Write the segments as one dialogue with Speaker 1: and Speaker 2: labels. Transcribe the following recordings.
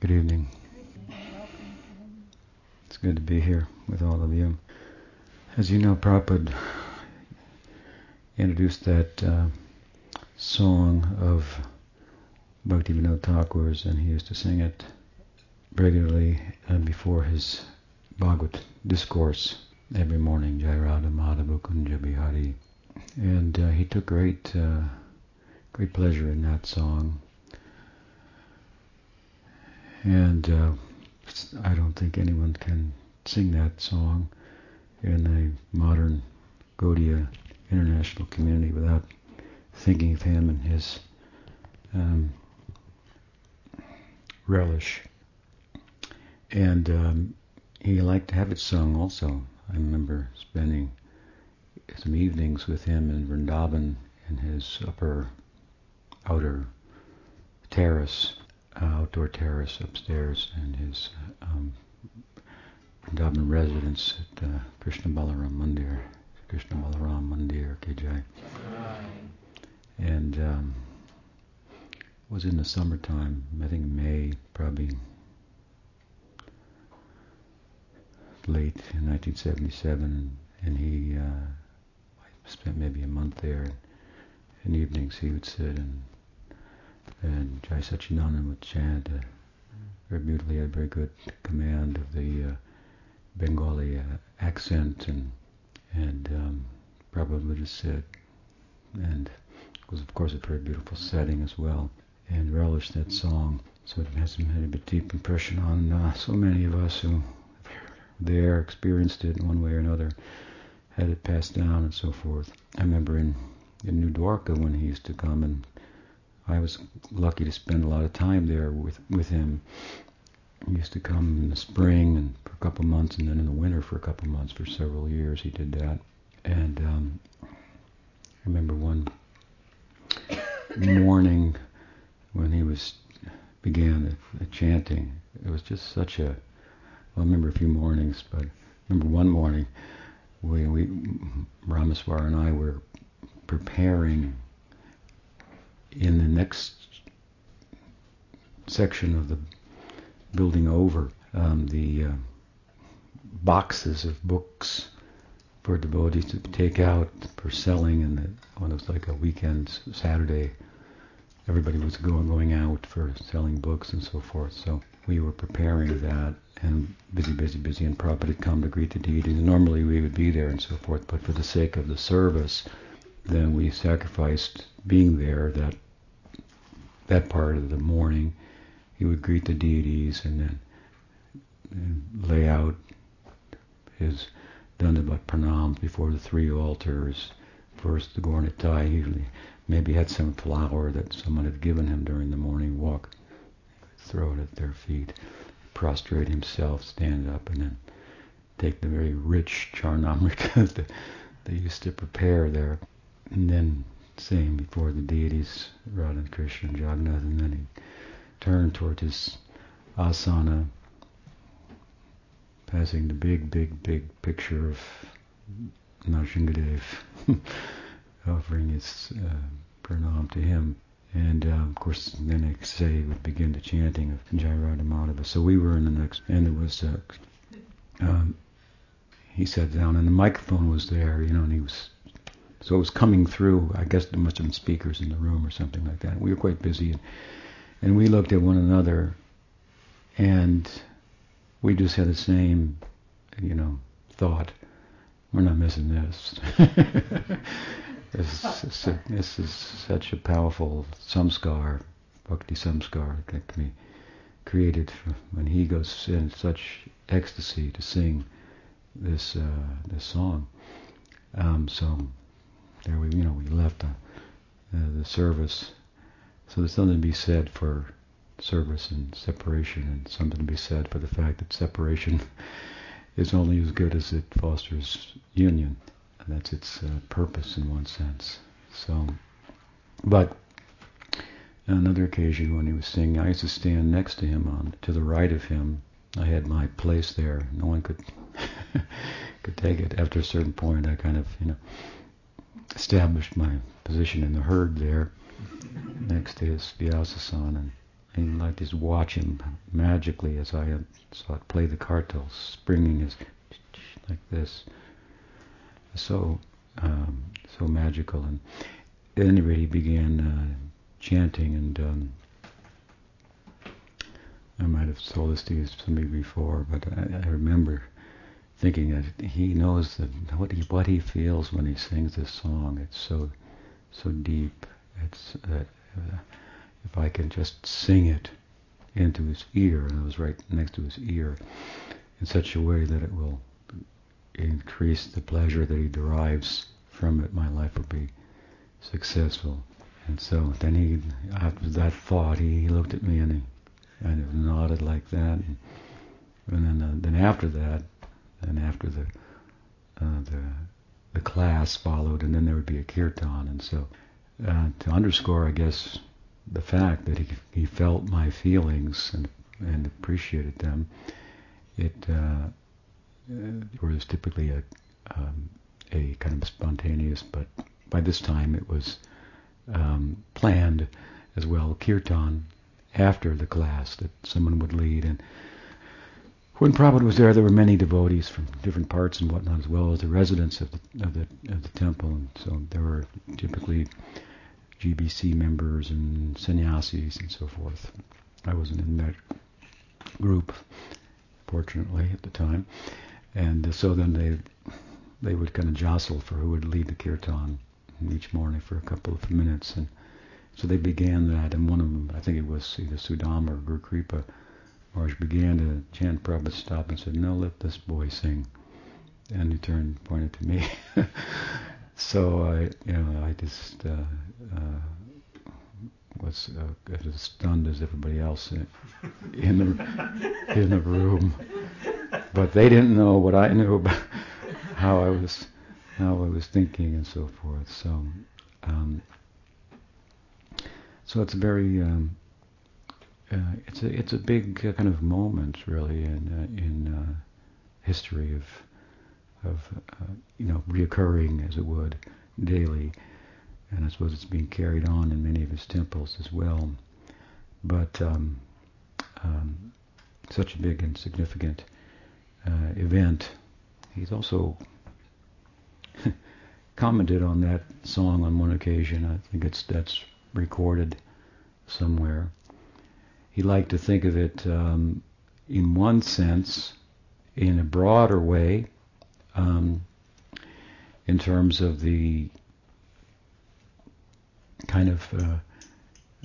Speaker 1: Good evening. It's good to be here with all of you. As you know, Prabhupada introduced that uh, song of Bhaktivinoda Thakur's, and he used to sing it regularly uh, before his Bhagavad discourse every morning, Jai Radha Madhava Kunja Bihari. And uh, he took great, uh, great pleasure in that song. And uh, I don't think anyone can sing that song in a modern Gaudiya international community without thinking of him and his um, relish. And um, he liked to have it sung also. I remember spending some evenings with him in Vrindavan in his upper outer terrace, outdoor terrace upstairs and his um, Vrindavan residence at uh, Krishna Balaram Mandir, Krishna Balaram Mandir, Kijai. And um, was in the summertime, I think May, probably late in 1977, and he uh, spent maybe a month there. In evenings, he would sit and and Jai Satchidanand would chant uh, very beautifully. Had very good command of the uh, Bengali uh, accent, and and um, Prabhupada just sit, and it was of course a very beautiful setting as well, and relished that song. So it has made a deep impression on uh, so many of us who there, experienced it in one way or another, had it passed down and so forth. I remember in, in New Dwarka when he used to come and I was lucky to spend a lot of time there with, with him. He used to come in the spring and for a couple months and then in the winter for a couple months for several years he did that. And um, I remember one morning when he was began the, the chanting, it was just such a I remember a few mornings, but I remember one morning we, we Ramaswar and I were preparing in the next section of the building over um, the uh, boxes of books for devotees to take out for selling, and when it was like a weekend Saturday, everybody was going going out for selling books and so forth. So we were preparing that, and busy, busy, busy, and Prabhupada had come to greet the deities. Normally we would be there and so forth, but for the sake of the service, then we sacrificed being there that that part of the morning. He would greet the deities and then and lay out his Dandavat pranams before the three altars. First the Gaura Nitai, usually maybe had some flower that someone had given him during the morning walk. Throw it at their feet prostrate himself, stand up, and then take the very rich charnamrita that they used to prepare there, and then sing before the deities, Radha Krishna and Jagannath, and then he turned toward his asana, passing the big, big, big picture of Nrsingadev, offering his uh, pranam to him. And uh, of course, then I say would begin the chanting of Jai Madhava. So we were in the next, and it was, uh, um, he sat down, and the microphone was there, you know, and he was, so it was coming through. I guess there must have been speakers in the room or something like that. We were quite busy, and, and we looked at one another, and we just had the same, you know, thought. We're not missing this. This is, this is such a powerful samskar, bhakti samskar that can be created when he goes in such ecstasy to sing this uh, this song. Um, so there we, you know, we left the, uh, the service. So there's something to be said for service and separation, and something to be said for the fact that separation is only as good as it fosters union. And That's its uh, purpose in one sense. So, but another occasion when he was singing, I used to stand next to him on to the right of him. I had my place there. No one could could take it. After a certain point, I kind of you know established my position in the herd there, next to his Vyasasana. And like just watch him magically as I saw it play the kartal, springing his like this. So um, so magical, and at any rate, he began uh, chanting, and um, I might have told this to you somebody before, but I, I remember thinking that he knows that what he what he feels when he sings this song. It's so so deep. It's that uh, if I can just sing it into his ear, and I was right next to his ear, in such a way that it will increase the pleasure that he derives from it, my life will be successful. And so then he, after that thought, he, he looked at me and he kind of nodded like that. And, and then, uh, then after that, and after the uh, the the class followed, and then there would be a kirtan. And so, uh, to underscore, I guess, the fact that he he felt my feelings and and appreciated them, it uh, was typically a um, a kind of spontaneous, but by this time it was um, planned as well. Kirtan after the class that someone would lead, and when Prabhupada was there, there were many devotees from different parts and whatnot, as well as the residents of the of the, of the temple, and so there were typically GBC members and sannyasis and so forth. I wasn't in that group, fortunately, at the time. And so then they they would kind of jostle for who would lead the kirtan each morning for a couple of minutes. And so they began that, and one of them, I think it was either Sudam or Guru Maharaj began to chant. Prabhupada stopped and said, "No, let this boy sing." And he turned, and pointed to me. so I, you know, I just uh, uh, was uh, as stunned as everybody else in, in the in the room but they didn't know what I knew about how I was how I was thinking and so forth. So um, so it's very um, uh, it's a it's a big uh, kind of moment really in uh, in history of of you know reoccurring as it would daily, and I suppose it's being carried on in many of his temples as well. But um, um such a big and significant event. He's also commented on that song on one occasion. I think it's that's recorded somewhere. He liked to think of it um, in one sense, in a broader way, um, in terms of the kind of uh,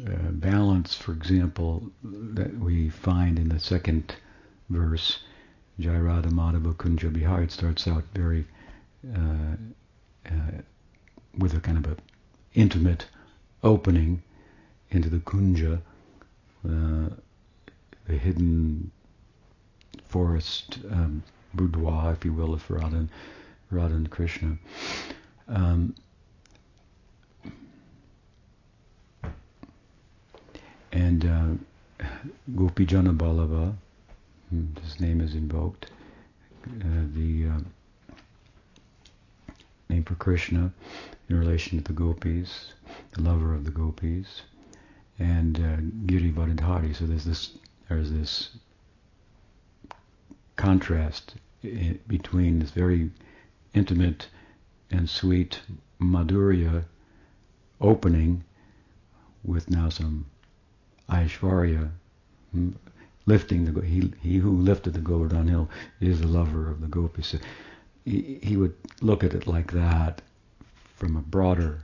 Speaker 1: uh, balance, for example, that we find in the second verse Jai Radha Madhava Kunja Bihar. It starts out very uh, uh, with a kind of a intimate opening into the Kunja, uh, the hidden forest um, boudoir, if you will, of Radha, Radha and Krishna. Um, and uh, Gopi Jana Vallabha, his name is invoked. Uh, the uh, name for Krishna in relation to the gopis, the lover of the gopis, and uh, Giri Varadhari. So there's this there's this contrast I- between this very intimate and sweet Madhurya opening with now some Aishvarya, hmm, lifting the he he who lifted the Govardhan hill is the lover of the gopis. So he, he would look at it like that from a broader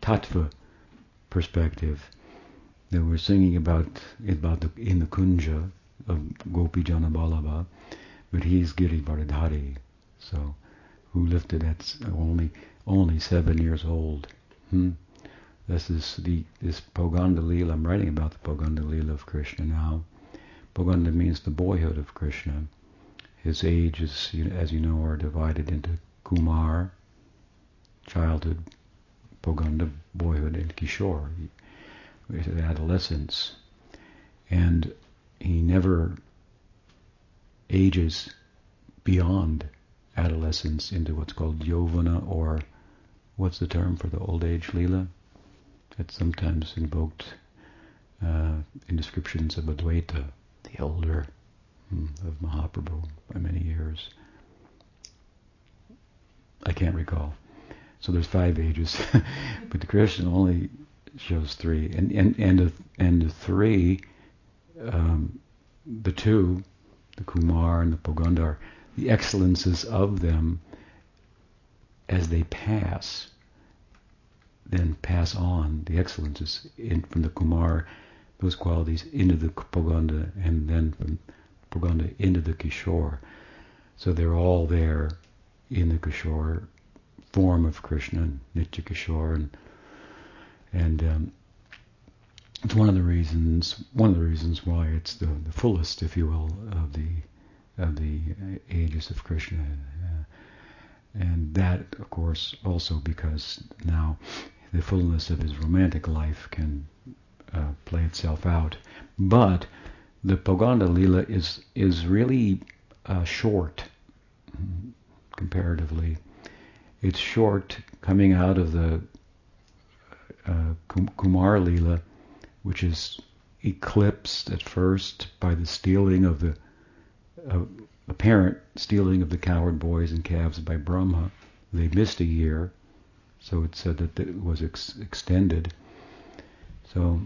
Speaker 1: tattva perspective. That we're singing about about the in the kunja of Gopi Jana Vallabha, but he's Giri Varadhari, so who lifted at only only seven years old. Hmm? This is the this Poganda Leela. I'm writing about the Poganda Leela of Krishna now. Poganda means the boyhood of Krishna. His ages, as you know, are divided into Kumar, childhood, Poganda, boyhood, and Kishore, adolescence. And he never ages beyond adolescence into what's called Yovana, or what's the term for the old age lila? It's sometimes invoked uh, in descriptions of Advaita, the elder hmm, of Mahaprabhu by many years. I can't recall. So there's five ages, but the Krishna only shows three, and and and the, and the three, um, the two, the Kumar and the Poganda, the excellences of them as they pass, then pass on the excellences in, from the Kumar, those qualities into the Poganda, and then from Poganda into the Kishore. So they're all there in the Kishore form of Krishna, Nitya Kishore, and and um, it's one of the reasons one of the reasons why it's the, the fullest, if you will, of the of the ages of Krishna. Uh, and that, of course, also because now the fullness of his romantic life can uh, play itself out. But the Poganda Lila is is really uh, short comparatively. It's short coming out of the uh, Kumar Lila, which is eclipsed at first by the stealing of the uh, apparent stealing of the coward boys and calves by Brahma. They missed a year, so it said that it was ex- extended. So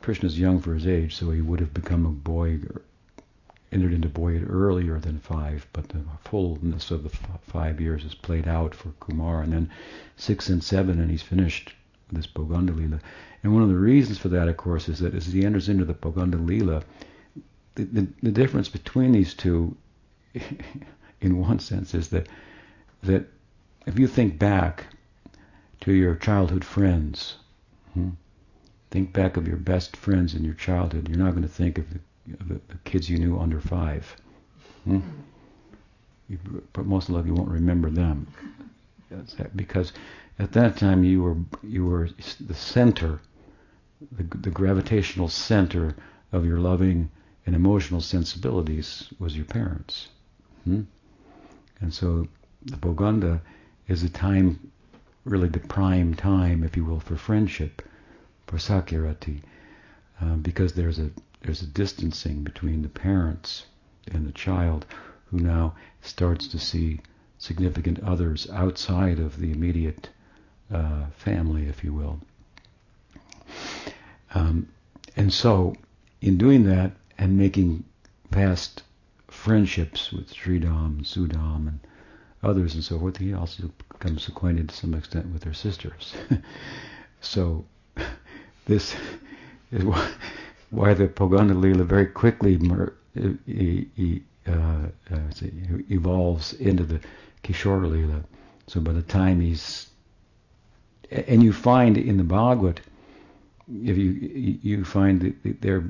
Speaker 1: Krishna's young for his age, so he would have become a boy, entered into boyhood earlier than five, but the fullness of the f- five years is played out for Kumar, and then six and seven, and he's finished this Poganda Lila. And one of the reasons for that, of course, is that as he enters into the Poganda Lila, the, the, the difference between these two, in one sense, is that that if you think back to your childhood friends, hmm, think back of your best friends in your childhood, you're not going to think of the, of the, the kids you knew under five. Hmm? You, but most likely you won't remember them because at that time you were you were the center, the, the gravitational center of your loving and emotional sensibilities was your parents. Hmm? And so the Poganda is a time, really the prime time, if you will, for friendship, for Sakyarati, um, because there's a there's a distancing between the parents and the child, who now starts to see significant others outside of the immediate uh, family, if you will. Um, and so, in doing that and making past friendships with Sridham, Sudam, and others and so forth, he also becomes acquainted to some extent with their sisters. so, this is why, why the Poganda Lila very quickly mer- uh, uh, evolves into the Kishore Lila. So by the time he's and you find in the Bhagavad, if you you find that there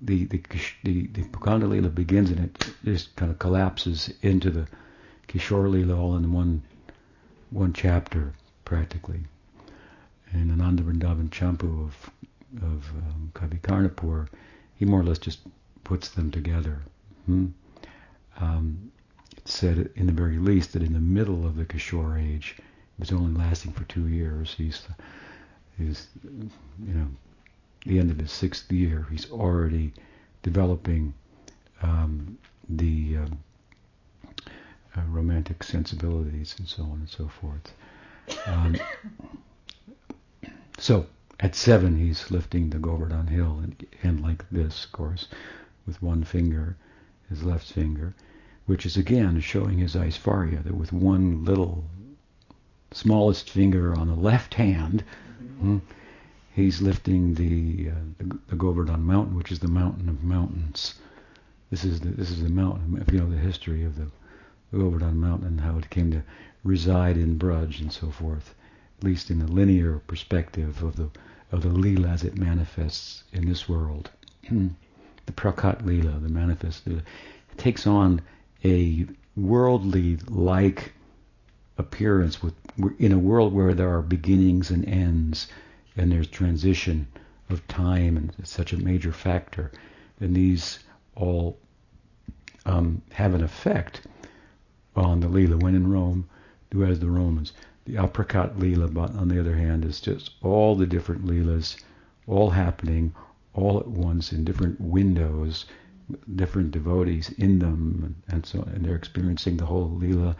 Speaker 1: the the the, the begins and it just kind of collapses into the Kishore all in one one chapter practically. And Ananda Vrindavan Champu of of um, Kavi Karnapur, he more or less just puts them together. Hmm? Um, it said in the very least that in the middle of the Kishore age, was only lasting for two years. He's he's you know the end of his sixth year. He's already developing um, the um, uh, romantic sensibilities and so on and so forth. Um, so at seven, he's lifting the Govardhan hill and, and like this, of course, with one finger, his left finger, which is again showing his Aishvarya, that with one little smallest finger on the left hand, mm-hmm. he's lifting the, uh, the, the Govardhan mountain, which is the mountain of mountains. This is the this is the mountain. If you know the history of the, the Govardhan mountain and how it came to reside in Braj and so forth, at least in the linear perspective of the of the lila as it manifests in this world. the Prakat lila, the manifest lila, takes on a worldly like appearance with in a world where there are beginnings and ends and there's transition of time and it's such a major factor and these all um, have an effect on the Leela. When in Rome, do as the Romans. The Aprakat Leela, but on the other hand, is just all the different Leelas all happening, all at once in different windows, different devotees in them, and, and so and they're experiencing the whole lila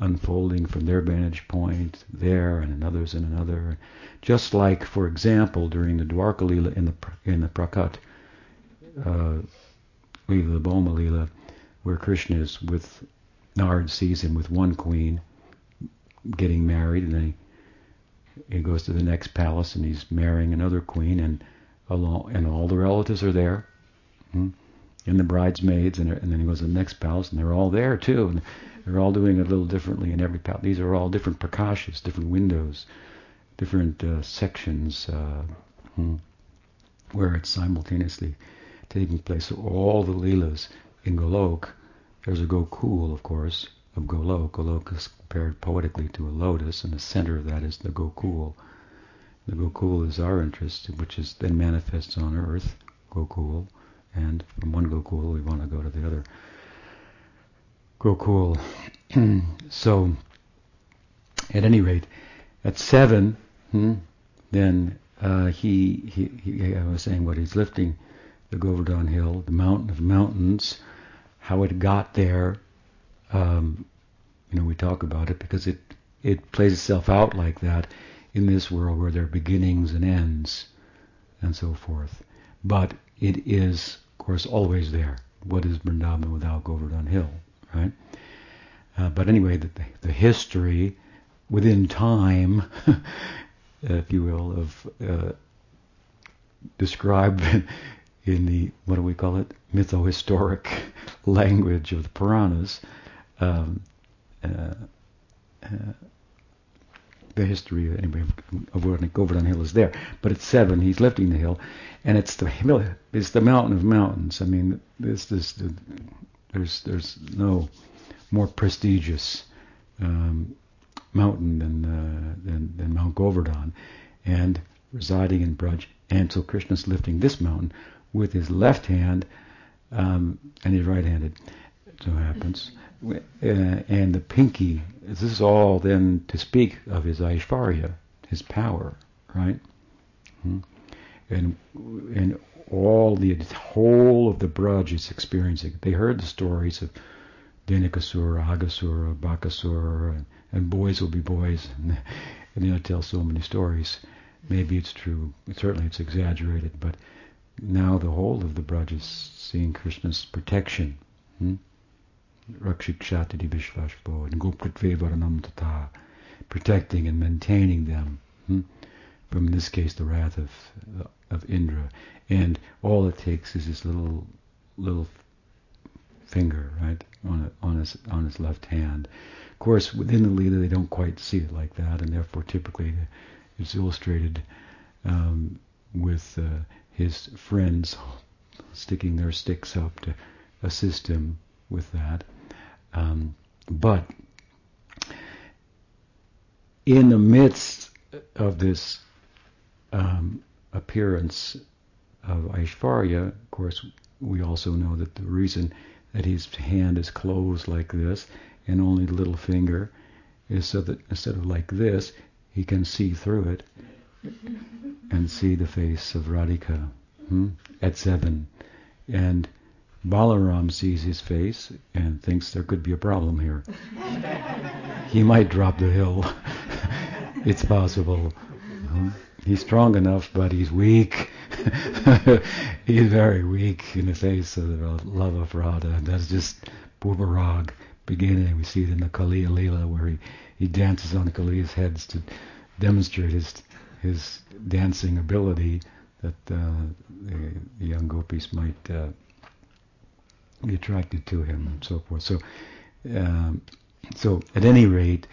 Speaker 1: unfolding from their vantage point there and another's in another. Just like, for example, during the Dwarka Lila in the in the Prakat uh, Lila, Boma Lila, where Krishna is with Narad sees him with one queen getting married, and then he, he goes to the next palace and he's marrying another queen, and along and all the relatives are there. Hmm? And the bridesmaids, and, and then he goes to the next palace, and they're all there too, and they're all doing it a little differently in every palace. These are all different prakashas, different windows, different uh, sections, uh, hmm, where it's simultaneously taking place. So all the leelas in Golok, there's a Gokul, of course, of Golok. Golok is compared poetically to a lotus, and the center of that is the Gokul. The Gokul is our interest, which is then manifests on earth, Gokul and from one Gokul we want to go to the other Gokul. so, at any rate, at seven, hmm, then uh, he, he, he, I was saying what he's lifting the Govardhan Hill, the mountain of mountains, how it got there. Um, you know, we talk about it because it it plays itself out like that in this world where there are beginnings and ends and so forth. But it is course, always there. What is Vrindavan without Govardhan Hill, right? Uh, but anyway, the, the, history within time, if you will, of uh, described in the what do we call it, mytho-historic language of the Puranas. Um, uh, uh the history of, of Govardhan Hill is there. But at seven, he's lifting the hill, and it's the hill, it's the mountain of mountains. I mean, this, this, the, there's, there's no more prestigious um, mountain than, uh, than, than Mount Govardhan, and residing in Braj. And so Krishna's lifting this mountain with his left hand, um, and he's right-handed. So happens uh, and the pinky. This is all then to speak of his Aishvarya, his power, right? Hmm? And and all the whole of the Braj is experiencing. They heard the stories of Dhenukasura, Aghasura, Bakasura, and, and boys will be boys, and, and they'll tell so many stories. Maybe it's true. Certainly, it's exaggerated, but now the whole of the Braj is seeing Krishna's protection. Hmm? Rakshikshati Vishvashvo and Gopritve Varanam Tata, protecting and maintaining them hmm, from, in this case, the wrath of of Indra. And all it takes is this little little finger, right, on a, on his on his left hand. Of course, within the Lila, they don't quite see it like that, and therefore, typically, it's illustrated um, with uh, his friends sticking their sticks up to assist him with that. Um, but in the midst of this um, appearance of Aishvarya, of course, we also know that the reason that his hand is closed like this and only the little finger is so that instead of like this, he can see through it and see the face of Radhika hmm, at seven. And Balaram sees his face and thinks there could be a problem here. he might drop the hill. it's possible. He's strong enough, but he's weak. he's very weak in the face of the love of Radha. That's just Purvarag beginning. We see it in the Kaliya Leela where he, he dances on Kaliya's heads to demonstrate his his dancing ability that uh, the, the, young gopis might uh, attracted to him and so forth. So, um, so at any rate,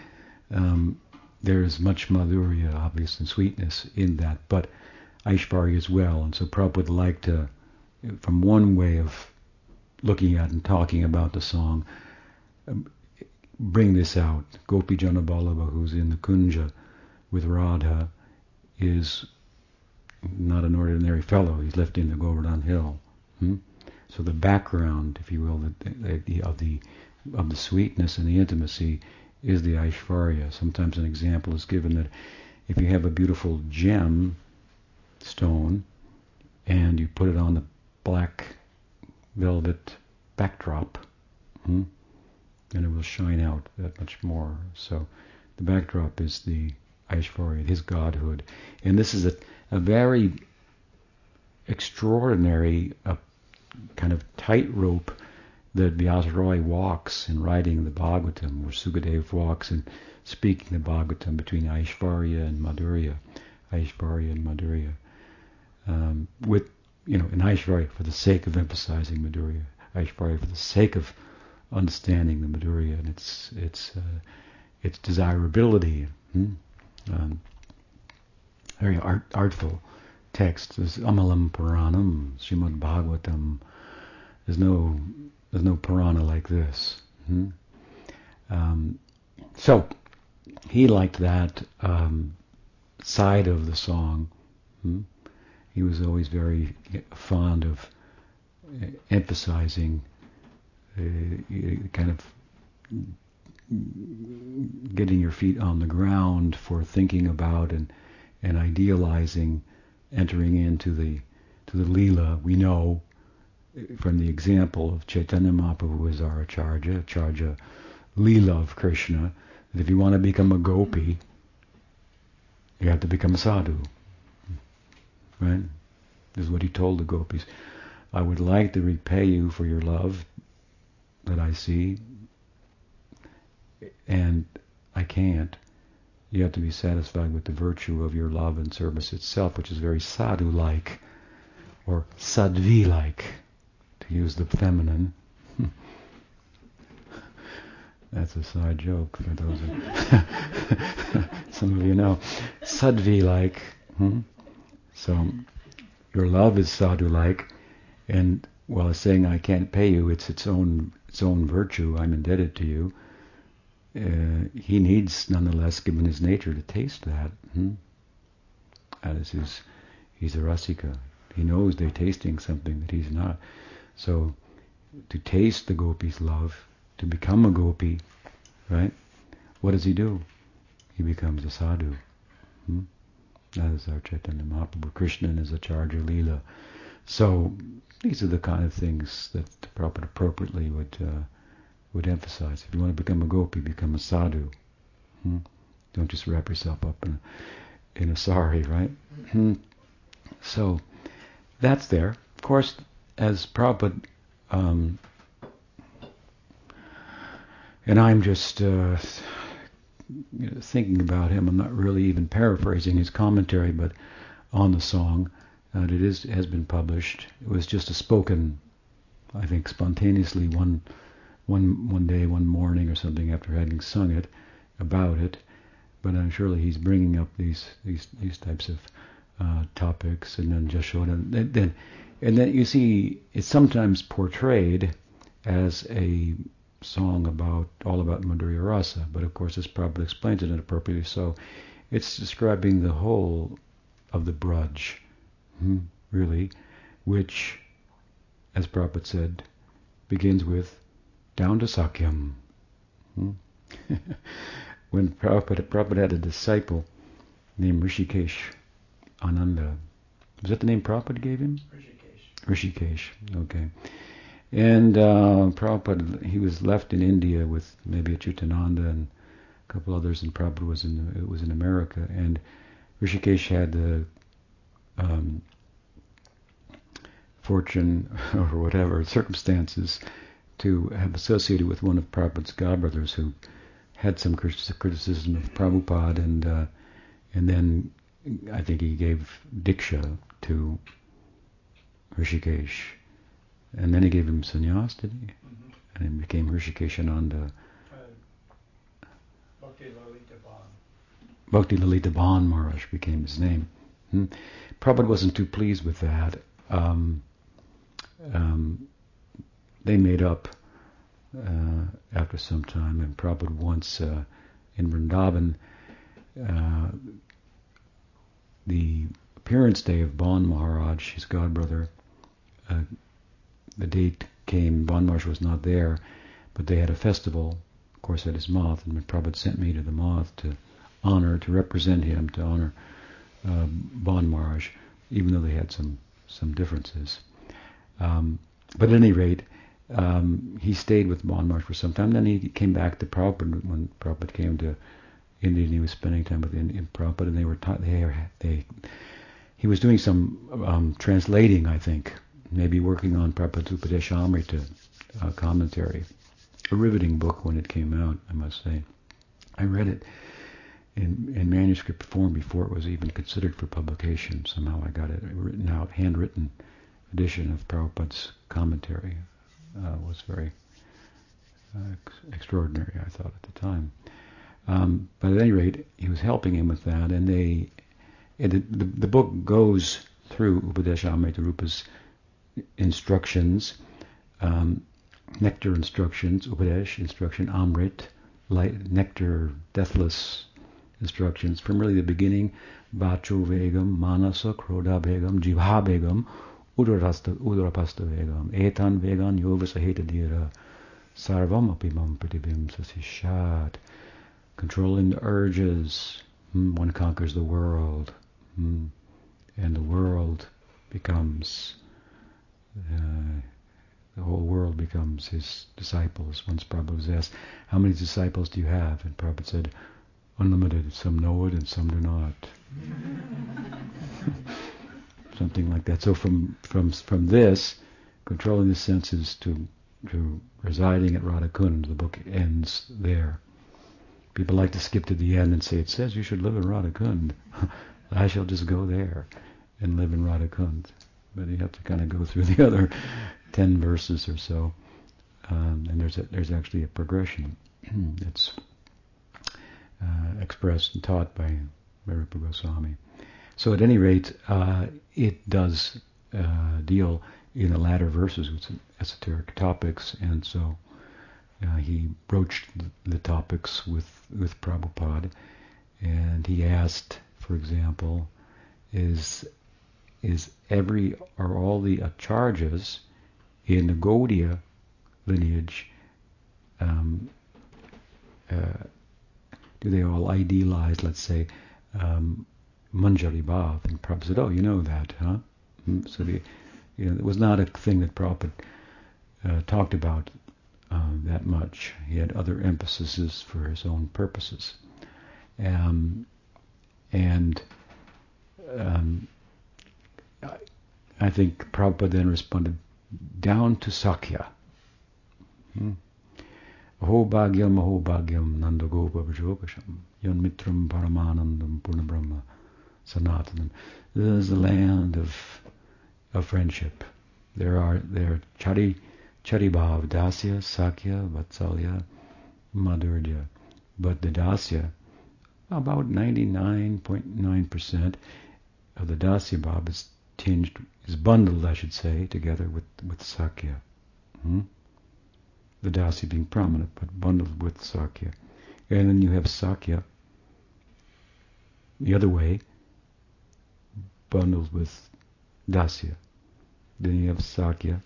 Speaker 1: um, there is much madhurya, obvious, and sweetness in that, but Aishvarya as well. And so Prabhupada would like to, from one way of looking at and talking about the song, um, bring this out. Gopi Janavallabha, who's in the Kunja with Radha, is not an ordinary fellow. He's lifting the Govardhan Hill. Hmm? So the background, if you will, the, the, of the of the sweetness and the intimacy is the Aishvarya. Sometimes an example is given that if you have a beautiful gem stone and you put it on the black velvet backdrop, hmm, it will shine out that much more. So the backdrop is the Aishvarya, his godhood, and this is a, a very extraordinary uh, kind of tightrope that Vyasaraya walks in writing the Bhagavatam, where Sukadev walks in speaking the Bhagavatam between Aishvarya and Madhurya, Aishvarya and Madhurya, um, with you know, in Aishvarya for the sake of emphasizing Madhurya, Aishvarya for the sake of understanding the Madhurya and its its uh, its desirability. Hmm? Um, very art, artful text. There's Amalam Puranam, Srimad Bhagavatam. There's no there's no Purana like this. Hmm? Um, so he liked that um, side of the song. Hmm? He was always very fond of uh, emphasizing uh, kind of getting your feet on the ground for thinking about and and idealizing entering into the to the lila we know from the example of Chaitanya Mahaprabhu who is our Acharya, Acharya Lila of Krishna, that if you want to become a gopi, you have to become a sadhu. Right? This is what he told the gopis. I would like to repay you for your love that I see, and I can't. You have to be satisfied with the virtue of your love and service itself, which is very sadhu-like, or sadvi-like, to use the feminine. That's a side joke for those of some of you know. Sadvi-like. Hmm? So your love is sadhu-like, and while saying I can't pay you, it's its own its own virtue. I'm indebted to you uh, he needs, nonetheless, given his nature, to taste that. Hmm? As his, he's a rasika. He knows they're tasting something that he's not. So, to taste the gopi's love, to become a gopi, right? What does he do? He becomes a sadhu. Hmm? That is our Chaitanya Mahaprabhu. Krishna is a Acharya Leela. So, these are the kind of things that Prabhupada appropriately would uh, would emphasize. If you want to become a gopi, become a sadhu. Hmm? Don't just wrap yourself up in a, in a sari, right? Hmm? So that's there. Of course, as Prabhupada, um, and I'm just uh, thinking about him. I'm not really even paraphrasing his commentary, but on the song, uh, it is has been published. It was just a spoken, I think, spontaneously one one one day, one morning or something after having sung it about it. But uh, surely he's bringing up these these these types of uh, topics, and then Jashoda, and then and then you see it's sometimes portrayed as a song about all about Madhurya Rasa, but of course, as Prabhupada explains it inappropriately so, it's describing the whole of the Braj, hmm, really, which, as Prabhupada said, begins with down to Sakyam. Hmm? when Prabhupada, Prabhupada had a disciple named Rishikesh Ananda. Was that the name Prabhupada gave him?
Speaker 2: Rishikesh.
Speaker 1: Rishikesh, okay. And uh, Prabhupada, he was left in India with maybe Achyutananda and a couple others, and Prabhupada was in it was in America, and Rishikesh had the um, fortune or whatever circumstances to have associated with one of Prabhupada's godbrothers who had some criticism of Prabhupada, and uh, and then I think he gave diksha to Rishikesh, and then he gave him sannyas, did he?
Speaker 2: Mm-hmm.
Speaker 1: And he became Rishikeshananda.
Speaker 2: Uh, Bhakti Lalita Bhan.
Speaker 1: Bhakti Lalita Bhan Maharaj became his name. Hmm? Prabhupada wasn't too pleased with that. Um, um, they made up uh, after some time, and Prabhupada once uh, in Vrindavan, uh, the appearance day of Ban Maharaj, his godbrother, uh, the date came, Ban Maharaj was not there, but they had a festival, of course at his moth, and Prabhupada sent me to the moth to honor, to represent him, to honor uh, Ban Maharaj, even though they had some some differences. Um, but at any rate, um, he stayed with Bon for some time. Then he came back to Prabhupada when Prabhupada came to India and he was spending time with Indian Prabhupada and they were ta- they, they he was doing some um, translating, I think, maybe working on Prabhupada's Upadeshamrita uh, commentary, a riveting book when it came out, I must say. I read it in, in manuscript form before it was even considered for publication. Somehow I got it written out, handwritten edition of Prabhupada's commentary. Uh, was very uh, ex- extraordinary, I thought at the time. Um, but at any rate, he was helping him with that, and they, it, the, the book goes through Upadeshamrita Amritarupa's instructions, um, nectar instructions, Upadesh instruction, Amrit, light, nectar, deathless instructions from really the beginning, Vacho Vegam, Manasa, Krodha Vegam, Jivha Vegam, Udarapasta Vegam, Etan Vegan, Yovasaheta Dira, Sarvam Apimam Pratibim Sasishat, controlling the urges, hmm, one conquers the world, hmm, and the world becomes, uh, the whole world becomes his disciples. Once Prabhupada was asked, how many disciples do you have? And Prabhupada said, unlimited. Some know it and some do not. Something like that. So from from from this, controlling the senses to to residing at Radhakund, the book ends there. People like to skip to the end and say, it says you should live in Radhakund. I shall just go there and live in Radhakund. But you have to kind of go through the other ten verses or so. Um, and there's a, there's actually a progression. it's uh, expressed and taught by Rupa Goswami. So at any rate, uh, it does uh, deal in the latter verses with some esoteric topics, and so uh, he broached the topics with with Prabhupada, and he asked, for example, is is every are all the acharyas in the Gaudiya lineage um, uh, do they all idealize, let's say, um, Manjari Bhav? And Prabhupada said, oh, you know that, huh? Mm, so the, you know, it was not a thing that Prabhupada uh, talked about uh, that much. He had other emphases for his own purposes. Um, and um, I, I think Prabhupada then responded, down to Sakya. Hmm. Ahobhagyam ahobhagyam nandagopa vajokasham yan mitram paramanandam purnabrahma sanatanam. This is the land of of friendship. There are there are chari charibhav, dasya, sakya, vatsalya, madhurya. But the dasya, about 99.9% of the dasya bhav is tinged, is bundled, I should say, together with, with sakya. Hmm? the Dasi being prominent, but bundled with Sakya. And then you have Sakya the other way, bundled with Dasya. Then you have Sakya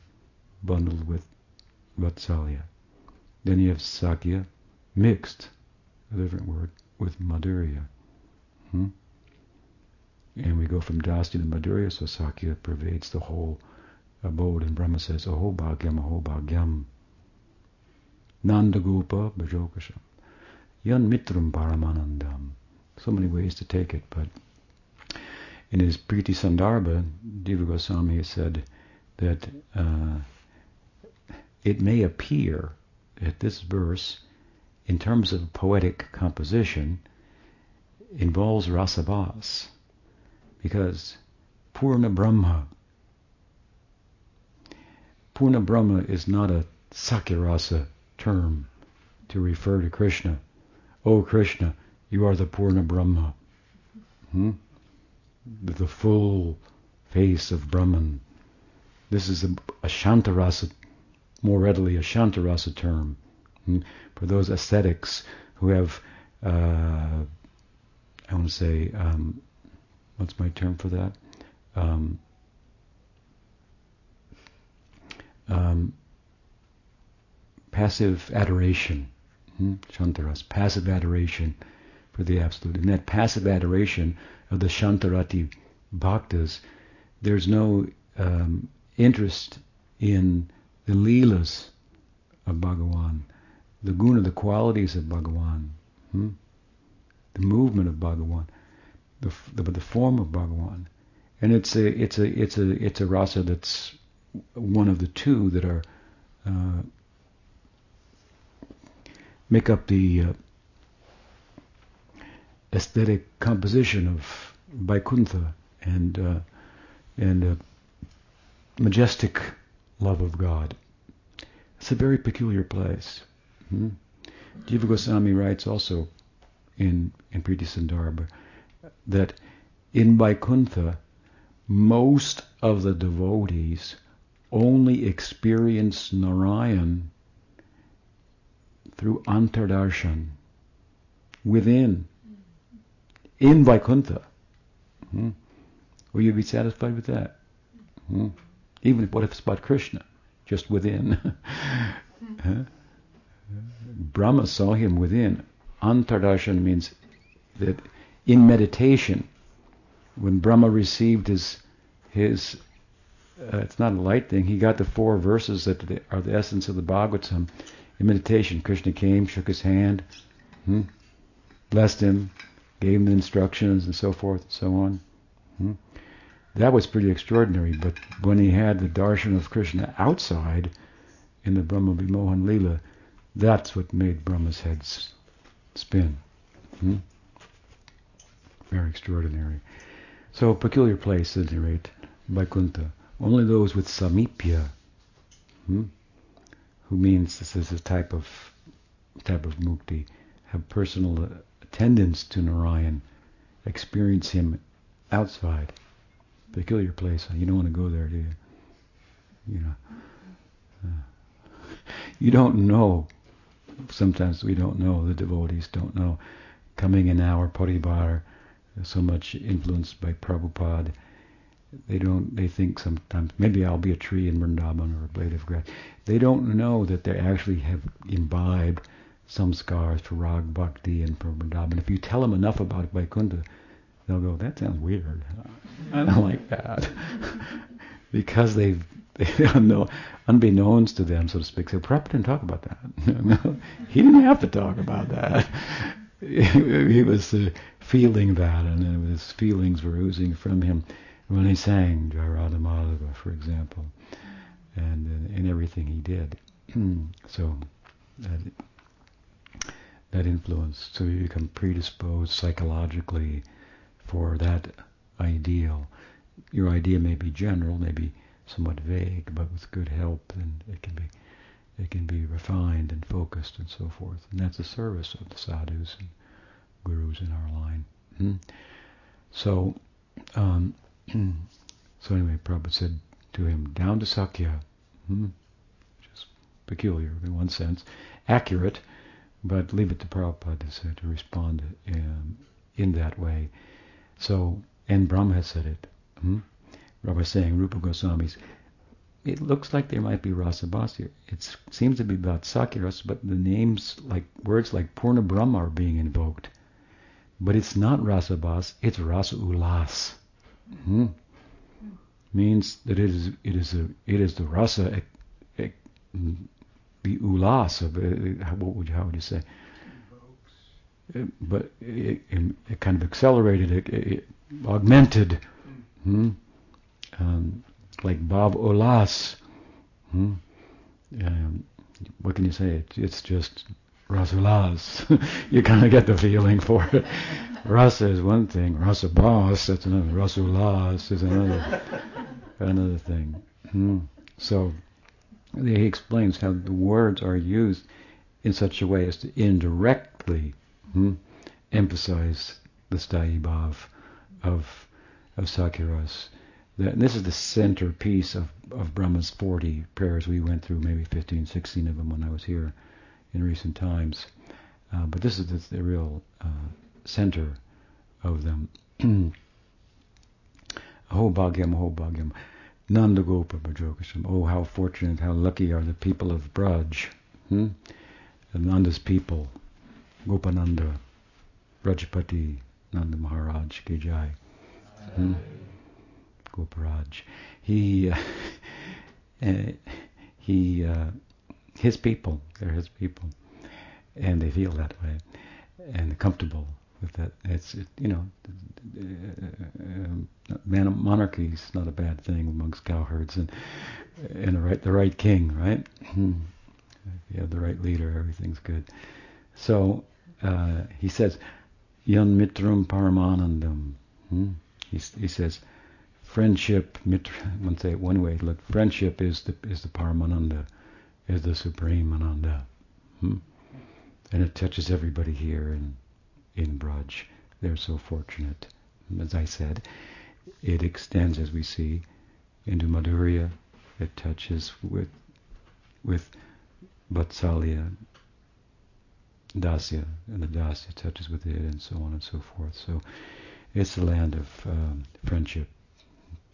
Speaker 1: bundled with Vatsalya. Then you have Sakya mixed, a different word, with Madhurya. Hmm? And we go from Dasya to Madhurya, so Sakya pervades the whole abode. And Brahma says, Aho bhagyam, aho bhagyam. Nandagopa Bhajokasham. Yan Mitram Paramanandam. So many ways to take it, but in his Priti Sandarbha, Jiva Goswami said that uh, it may appear that this verse, in terms of poetic composition, involves rasabhas, because Purna Brahma, Purna Brahma is not a Sakyarasa term to refer to Krishna. Oh Krishna, you are the Purna Brahma. Hmm? The full face of Brahman. This is a, a Shantarasa, more readily a Shantarasa term. Hmm? For those ascetics who have, uh, I want to say, um, what's my term for that? Um, um, passive adoration, hmm? Shantaras, passive adoration for the Absolute. In that passive adoration of the Shantarati bhaktas, there's no um, interest in the leelas of Bhagawan, the guna, the qualities of Bhagawan, hmm? the movement of Bhagawan, the, the, the form of Bhagawan, and it's a it's a it's a it's a rasa that's one of the two that are uh, make up the uh, aesthetic composition of Vaikuntha and uh, and uh, majestic love of God. It's a very peculiar place. Hmm? Jiva Goswami writes also in in Priti that in Vaikuntha most of the devotees only experience Narayan through antardarshan within in Vaikuntha. Hmm? Will you be satisfied with that? Hmm? Even what if it's about Krishna, just within? huh? Brahma saw him within. Antardarshan means that in meditation, when Brahma received his his uh, it's not a light thing. He got the four verses that are the essence of the Bhagavatam. In meditation, Krishna came, shook his hand, hmm, blessed him, gave him the instructions, and so forth and so on. Hmm. That was pretty extraordinary. But when he had the darshan of Krishna outside in the Brahma Vimohan Leela, that's what made Brahma's head spin. Hmm? Very extraordinary. So peculiar place, at any rate, Vaikuntha. Only those with samipya, hmm, who means this is a type of type of mukti, have personal attendance to Narayan, experience him outside. Peculiar place. You don't want to go there, do you? You know. Uh, you don't know. Sometimes we don't know. The devotees don't know. Coming in our paribar, so much influenced by Prabhupada they don't. They think sometimes maybe I'll be a tree in Vrindavan or a blade of grass. They don't know that they actually have imbibed some scars for rag bhakti and for Vrindavan. If you tell them enough about Vaikuntha, they'll go, "That sounds weird. I don't like that," because they've they don't know, unbeknownst to them, so to speak. So Prabhupada didn't talk about that. he didn't have to talk about that. he was uh, feeling that, and his feelings were oozing from him when he sang Jaya Radha Madhava, for example, and in, in everything he did. so that, that influence, so you become predisposed psychologically for that ideal. Your idea may be general, maybe somewhat vague, but with good help, then it can be it can be refined and focused and so forth. And that's the service of the sadhus and gurus in our line. Hmm? So um, so anyway, Prabhupada said to him, down to Sakya, hmm, which is peculiar in one sense, accurate, but leave it to Prabhupada to, respond um, in that way. So, and Brahma has said it. Hmm? Saying, Rupa Goswami's, it looks like there might be rasabhas here. It seems to be about sakiras, but the names, like words like Purna Brahma are being invoked. But it's not rasabhas, it's rasa ulas. Hmm. Means that it is it is a it is the rasa, the ulas of it, what would you, how would you say? But it, it, kind of accelerated, it, it augmented, hmm? um, like Bhavulas. Hmm? Um, what can you say? It, it's just Rasulas. you kind of get the feeling for it. Rasa is one thing. rasabhas, that's another. Rasulas is another another thing. Hmm. So he explains how the words are used in such a way as to indirectly hmm, emphasize the sthayi of of Sakyaras. That, this is the centerpiece of, of Brahma's 40 prayers. We went through maybe 15, 16 of them when I was here in recent times. Uh, but this is the, the real uh, center of them. Aho Bhagyam, Bhagyam. Nanda Gopa Bhajokasam. Oh, how fortunate, how lucky are the people of Braj. Hmm? Nanda's people. Gopananda, Brajapati, Nanda Maharaj, Kijai. Hmm? Goparaj. He, uh, uh, he, uh, his people, they're his people, and they feel that way, and comfortable with that. It's, it, you know, uh, monarchy is not a bad thing amongst cowherds, and and the right, the right king, right? If you have the right leader, everything's good. So uh, he says, Yan mitram paramanandam. Hmm? He, he says, friendship, mitra, one say it one way, look, friendship is the is the paramananda, is the supreme ananda. Hmm? And it touches everybody here in, in Braj. They're so fortunate. As I said, it extends, as we see, into Madhurya. It touches with with Vatsalya, Dasya, and the Dasya touches with it, and so on and so forth. So it's the land of um, friendship.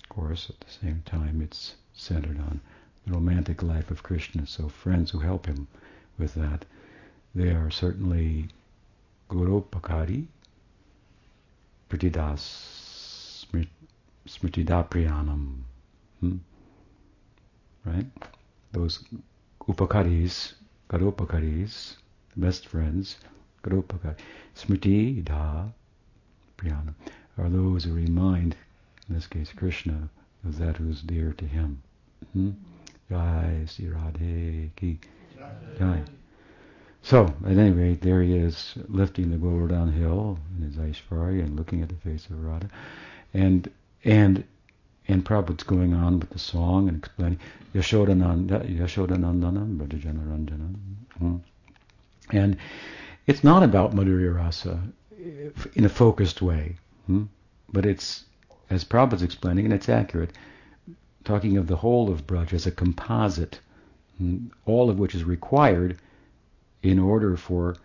Speaker 1: Of course, at the same time, it's centered on the romantic life of Krishna. So friends who help him with that, they are certainly Guru Pakari, Pratidas, Smritidapriyanam. Hmm? Right? Those upakaris, Garupakaris, best friends, Garupakari, Smriti Da Priyana, are those who remind, in this case Krishna, of that who is dear to him. Hmm? Jai Sri Radhe Ki Jai. So, at any rate, there he is, lifting the Govardhan hill in his Aishvarya and looking at the face of Radha. And, and, and Prabhupada's going on with the song and explaining Yashodananda, Yashodanandana, Brajajana Ranjana. Hmm. And it's not about Madhurya Rasa in a focused way, hmm? but it's, as Prabhupada's explaining, and it's accurate, talking of the whole of Braj as a composite, hmm? all of which is required in order for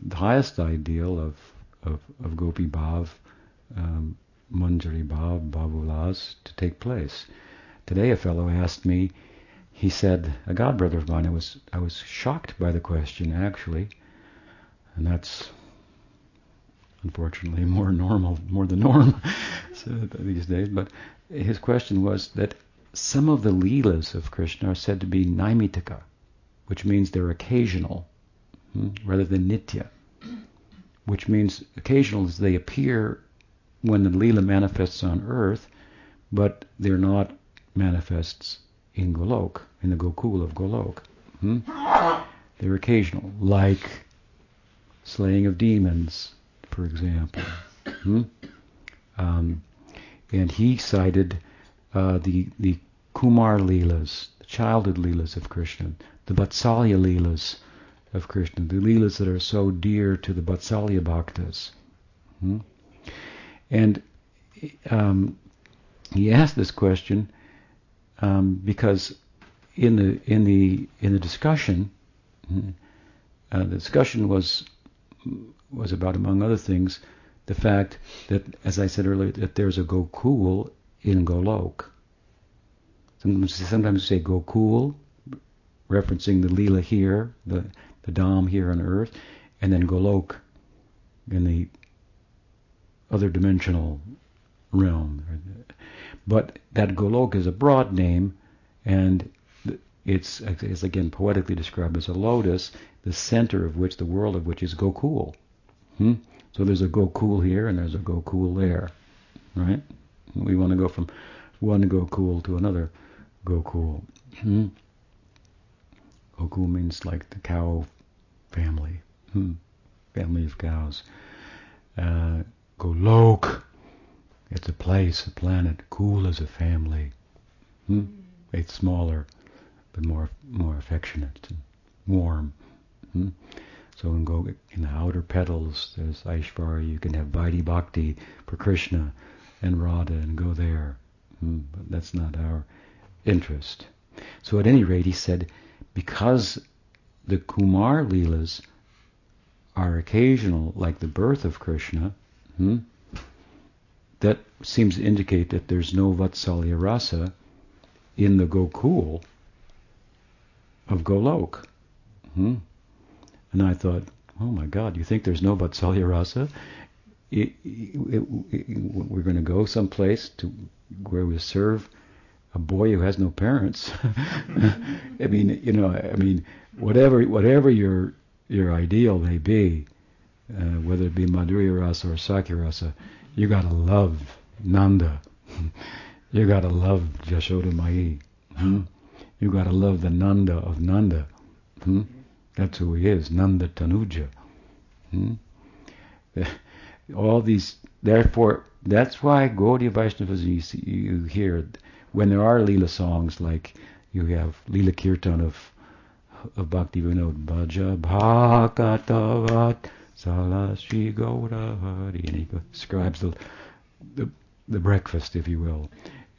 Speaker 1: the highest ideal of, of, of Gopi Bhav, um, Manjari Bhav, Bhavulas to take place. Today a fellow asked me, he said, a god brother of mine, I was, I was shocked by the question actually, and that's unfortunately more normal, more the norm these days, but his question was that some of the leelas of Krishna are said to be naimittika, which means they're occasional hmm, rather than nitya, which means occasional is they appear when the leela manifests on earth, but they're not manifests in Golok, in the Gokul of Golok. Hmm? They're occasional, like slaying of demons, for example. Hmm? Um, and he cited uh, the the Kumar Leelas, the childhood Leelas of Krishna, the Vatsalya Leelas of Krishna, the Leelas that are so dear to the Vatsalya Bhaktas. Hmm? And um, he asked this question um, because in the in the in the discussion, hmm, uh, the discussion was was about, among other things, the fact that, as I said earlier, that there's a Gokul in Golok. Sometimes, sometimes we say Gokul, referencing the Leela here, the, the Dham here on earth, and then Golok in the other dimensional realm. But that Golok is a broad name, and it's, it's again poetically described as a lotus, the center of which, the world of which is Gokul. Hmm? So there's a Gokul here and there's a Gokul there, right? We want to go from one Gokul to another Gokul. Hmm? Gokul means like the cow family, hmm? family of cows. Uh, Golok, it's a place, a planet. Kul is a family. Hmm? It's smaller, but more more affectionate and warm. Hmm? So in, go, in the outer petals, there's Aishvarya. You can have Vaidhi Bhakti for Krishna and Radha and go there. Hmm, but that's not our interest. So at any rate, he said, because the Kumar Leelas are occasional, like the birth of Krishna, hmm, that seems to indicate that there's no Vatsalya Rasa in the Gokul of Golok. Hmm? And I thought, oh my God, you think there's no Vatsalya Rasa it, it, it, we're going to go someplace to where we serve a boy who has no parents. I mean, you know, I mean, whatever whatever your your ideal may be, uh, whether it be Madhurya Rasa or Sakya Rasa, you got to love Nanda. you got to love Jashoda Mai. Hmm? You got to love the Nanda of Nanda. Hmm? That's who he is, Nanda Tanuja. Hmm? All these, therefore, that's why Gaudiya Vaishnavas you, see, you hear when there are Leela songs like you have Leela Kirtan of of Bhakti Vinod Bhaja Bhakatavat Sala Sri Gaurahari and he describes the, the the breakfast, if you will,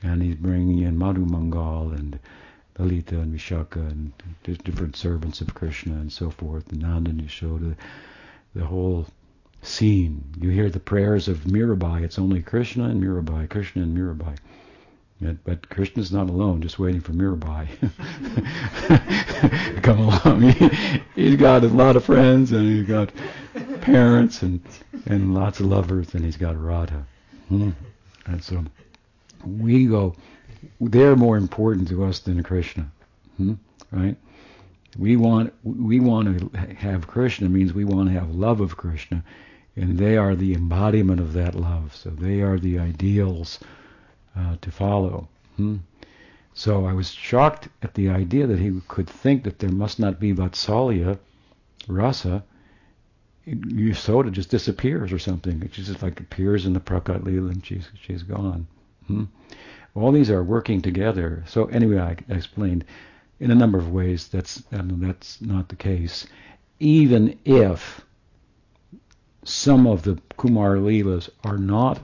Speaker 1: and he's bringing in Madhu Mangal and Lalita and Vishakha and different servants of Krishna and so forth, and Nanda and Yashoda, the whole scene. You hear the prayers of Mirabai. It's only Krishna and Mirabai, Krishna and Mirabai. But, but Krishna's not alone, just waiting for Mirabai to come along. He, has got a lot of friends, and he's got parents, and and lots of lovers, and he's got Radha. Hmm. And so we go. They're more important to us than Krishna, hmm? right? We want we want to have Krishna means we want to have love of Krishna, and they are the embodiment of that love. So they are the ideals uh, to follow. Hmm? So I was shocked at the idea that he could think that there must not be Vatsalya, rasa. Yasoda just disappears or something. It just like appears in the Prakat Leela and she's she's gone. Hmm? All these are working together. So anyway, I explained in a number of ways that's that's not the case. Even if some of the Kumar Leelas are not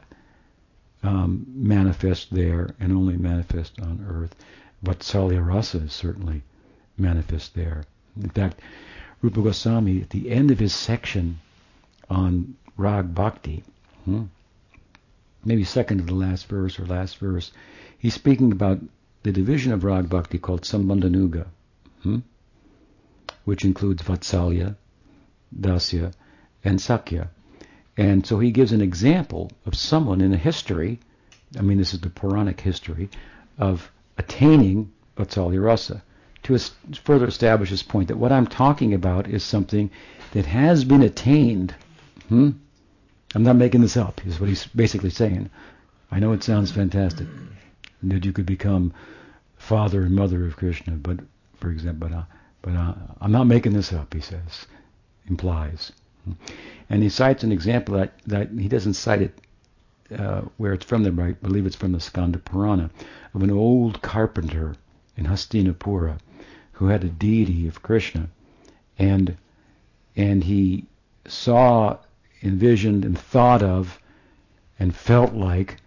Speaker 1: um, manifest there and only manifest on earth. Vatsalya Rasa is certainly manifest there. In fact, Rupa Goswami, at the end of his section on Rag Bhakti, hmm, maybe second to the last verse or last verse, he's speaking about the division of Rag Bhakti called Sambandhanuga, hmm, which includes Vatsalya, Dasya, and Sakya. And so he gives an example of someone in the history, I mean, this is the Puranic history, of attaining Vatsalya Rasa to further establish his point that what I'm talking about is something that has been attained. Hmm? I'm not making this up, is what he's basically saying. I know it sounds fantastic that you could become father and mother of Krishna, but for example, but, uh, but uh, I'm not making this up, he says, implies. And he cites an example that, that he doesn't cite it uh, where it's from, the, I believe it's from the Skanda Purana, of an old carpenter in Hastinapura who had a deity of Krishna. And, and he saw, envisioned, and thought of, and felt like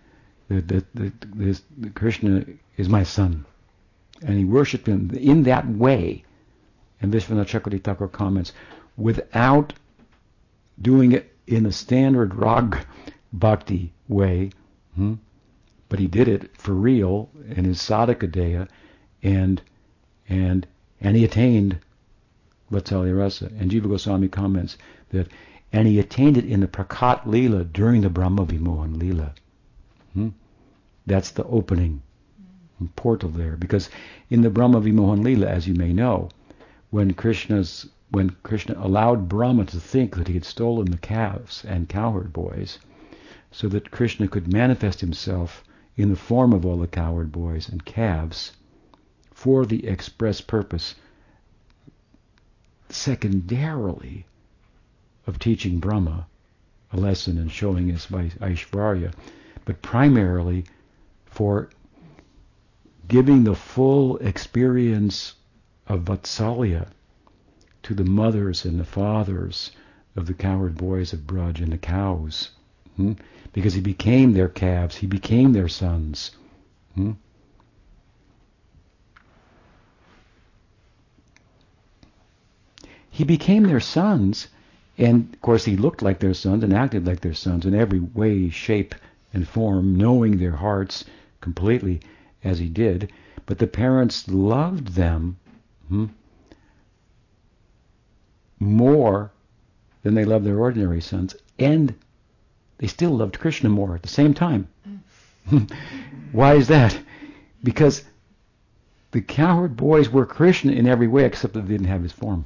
Speaker 1: that, that, that this, that Krishna is my son. And he worshipped him in that way. And Vishwanath Chakravarti Thakur comments, without doing it in a standard rag bhakti way, hmm? but he did it for real in his sadhaka and and and he attained Vatsalya Rasa. And Jiva Goswami comments that and he attained it in the Prakat Leela during the Brahma Vimohan Leela. Hmm? That's the opening portal there. Because in the Brahma Vimohan Leela, as you may know, when Krishna's when Krishna allowed Brahma to think that he had stolen the calves and cowherd boys, so that Krishna could manifest himself in the form of all the cowherd boys and calves for the express purpose, secondarily, of teaching Brahma a lesson and showing his Aishvarya, but primarily for giving the full experience of Vatsalya to the mothers and the fathers of the cowherd boys of Braj and the cows. Hmm? Because he became their calves, he became their sons. Hmm? He became their sons, and of course he looked like their sons and acted like their sons in every way, shape, and form, knowing their hearts completely as he did. But the parents loved them hmm, more than they love their ordinary sons, and they still loved Krishna more at the same time. Why is that? Because the cowherd boys were Krishna in every way except that they didn't have his form.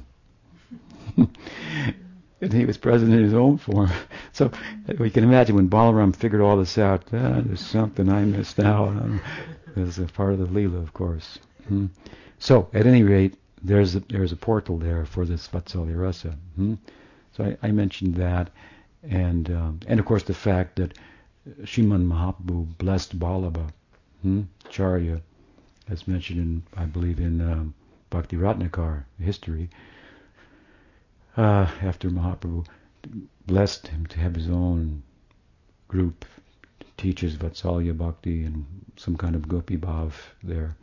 Speaker 1: and he was present in his own form. So we can imagine when Balaram figured all this out, ah, there's something I missed out. This is a part of the Leela, of course. Hmm? So, at any rate, there's a, there's a portal there for this Vatsalya Rasa. Hmm? So I, I, mentioned that, and um, and of course the fact that Sriman Mahaprabhu blessed Vallabha, hmm? Charya, as mentioned in I believe in um, Bhakti Ratnakar history. Uh, after Mahaprabhu blessed him to have his own group teaches Vatsalya Bhakti and some kind of Gopi Bhav there.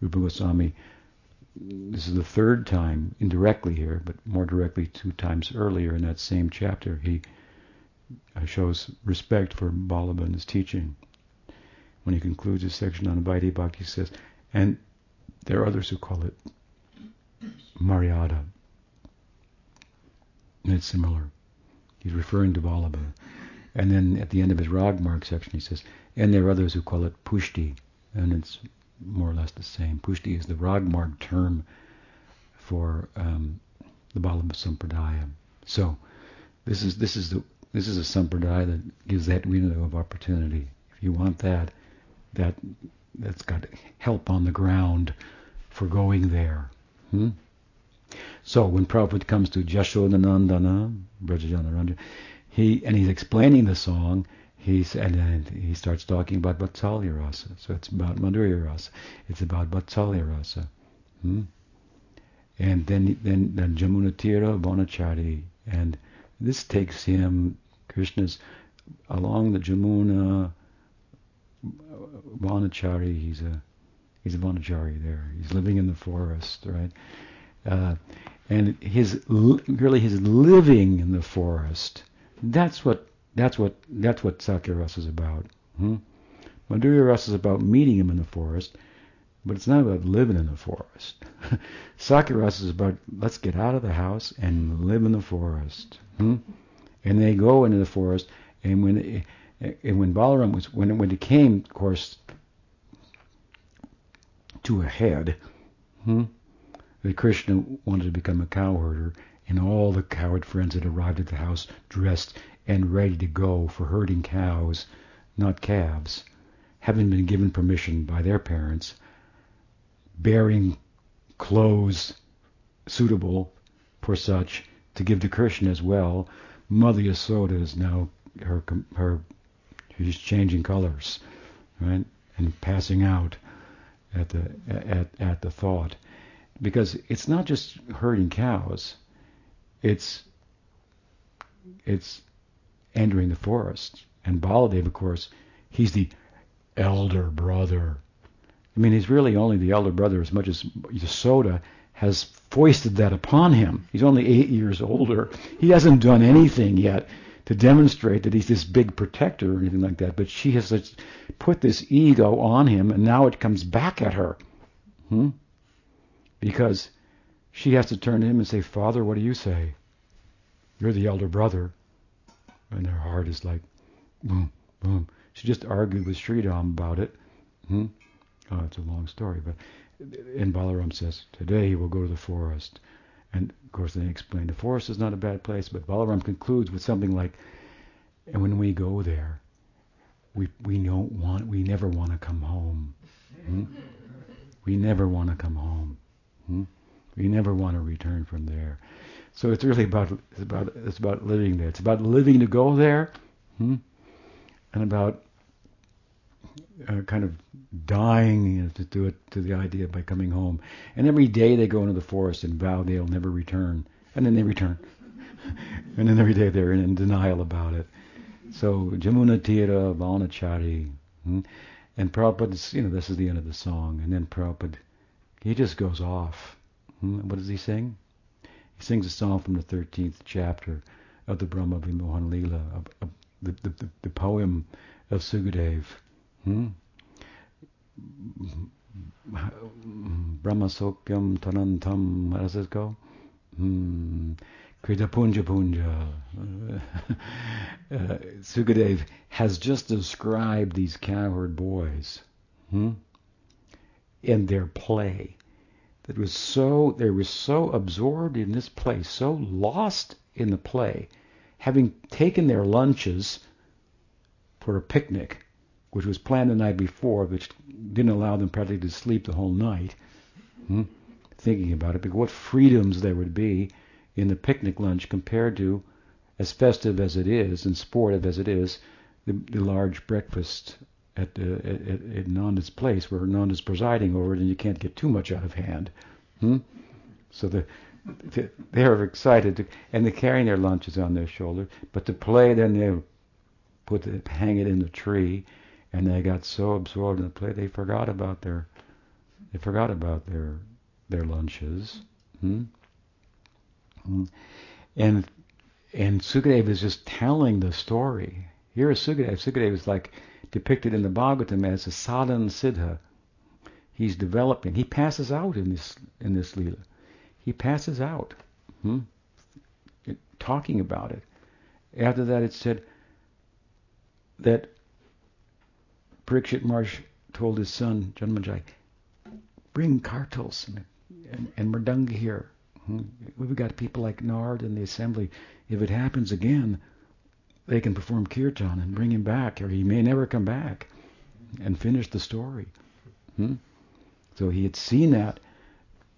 Speaker 1: Rupa Goswami this is the third time indirectly here, but more directly two times earlier in that same chapter, he uh, shows respect for his teaching. When he concludes his section on Vaidhi Bhakti, he says, and there are others who call it Maryada. And it's similar. He's referring to Vallabha. And then at the end of his Ragmarg section, he says, and there are others who call it Pushti. And it's more or less the same. Pushti is the Ragmarg term for um, the Vallabha Sampradaya. So this is this is the this is a sampradaya that gives that window of opportunity. If you want that, that that's got help on the ground for going there. Hmm? So when Prabhupada comes to Jashodanandana, Brajajana he and he's explaining the song, He's and, he starts talking about Vatsalya Rasa. So it's about Madhurya Rasa. It's about Vatsalya Rasa. Hmm? And then then then Jamuna Tira Vanachari. And this takes him, Krishna's along the Jamuna Vanachari, he's a he's a Vanachari there. He's living in the forest, right? Uh, and his really his living in the forest. That's what that's what that's what Sakya Rasa is about. Hmm? Madhurya Rasa is about meeting him in the forest, but it's not about living in the forest. Sakya Rasa is about let's get out of the house and live in the forest. Hmm? And they go into the forest, and when and when Balaram was when it, when it came, of course, to a head, hmm, that Krishna wanted to become a cowherder, and all the cowherd friends had arrived at the house dressed and ready to go for herding cows, not calves, having been given permission by their parents, bearing clothes suitable for such to give to Krishna as well. Mother Yasoda is now her her she's changing colors, right, and passing out at the at at the thought, because it's not just herding cows, it's it's entering the forest. And Baladev, of course, he's the elder brother. I mean, he's really only the elder brother as much as Yasoda has foisted that upon him. He's only eight years older. He hasn't done anything yet to demonstrate that he's this big protector or anything like that. But she has put this ego on him, and now it comes back at her. Hmm? Because she has to turn to him and say, Father, what do you say? You're the elder brother and her heart is like, boom, boom. She just argued with Sridham about it. Hmm? Oh, it's a long story, but and Balaram says today he will go to the forest, and of course they explain the forest is not a bad place, but Balaram concludes with something like, and when we go there, we we don't want, we never want to come home. Hmm? We never want to come home. Hmm? We never want to return from there. So it's really about it's about it's about living there. It's about living to go there, hmm? and about uh, kind of dying you know, to do it to the idea by coming home. And every day they go into the forest and vow they'll never return, and then they return. and then every day they're in, in denial about it. So Jamuna Tira Vanachari. Hmm? And Prabhupada, you know, this is the end of the song. And then Prabhupada, he just goes off. Hmm? What does he sing? He sings a song from the 13th chapter of the Brahma Vimohan Leela, of, of the, the, the, poem of Sukadev. Hmm? Brahma Sokyam Tanantam, how does go? Hmm. Krita Punya Punja. Uh, has just described these cowherd boys hmm, in their play. That was so they were so absorbed in this play, so lost in the play, having taken their lunches for a picnic, which was planned the night before, which didn't allow them practically to sleep the whole night. Hmm, thinking about it, because what freedoms there would be in the picnic lunch compared to, as festive as it is and sportive as it is, the, the large breakfast at, uh, at, at Nanda's place where Nanda's presiding over it and you can't get too much out of hand. Hmm? So the, the, they're excited to, and they're carrying their lunches on their shoulder, but to play then they put the, hang it in the tree and they got so absorbed in the play they forgot about their they forgot about their their lunches. Hmm? Hmm. And and Sukadeva is just telling the story. Here is Sukadeva. Sukadeva is like depicted in the Bhagavatam as a sadhan siddha. He's developing. He passes out in this in this lila. He passes out, hmm? it, talking about it. After that, it said that Parikshit Maharaj told his son Janmajai, "Bring kartals and, and, and mridanga here. Hmm? We've got people like Narad in the assembly. If it happens again, they can perform kirtan and bring him back, or he may never come back and finish the story. Hmm? So he had seen that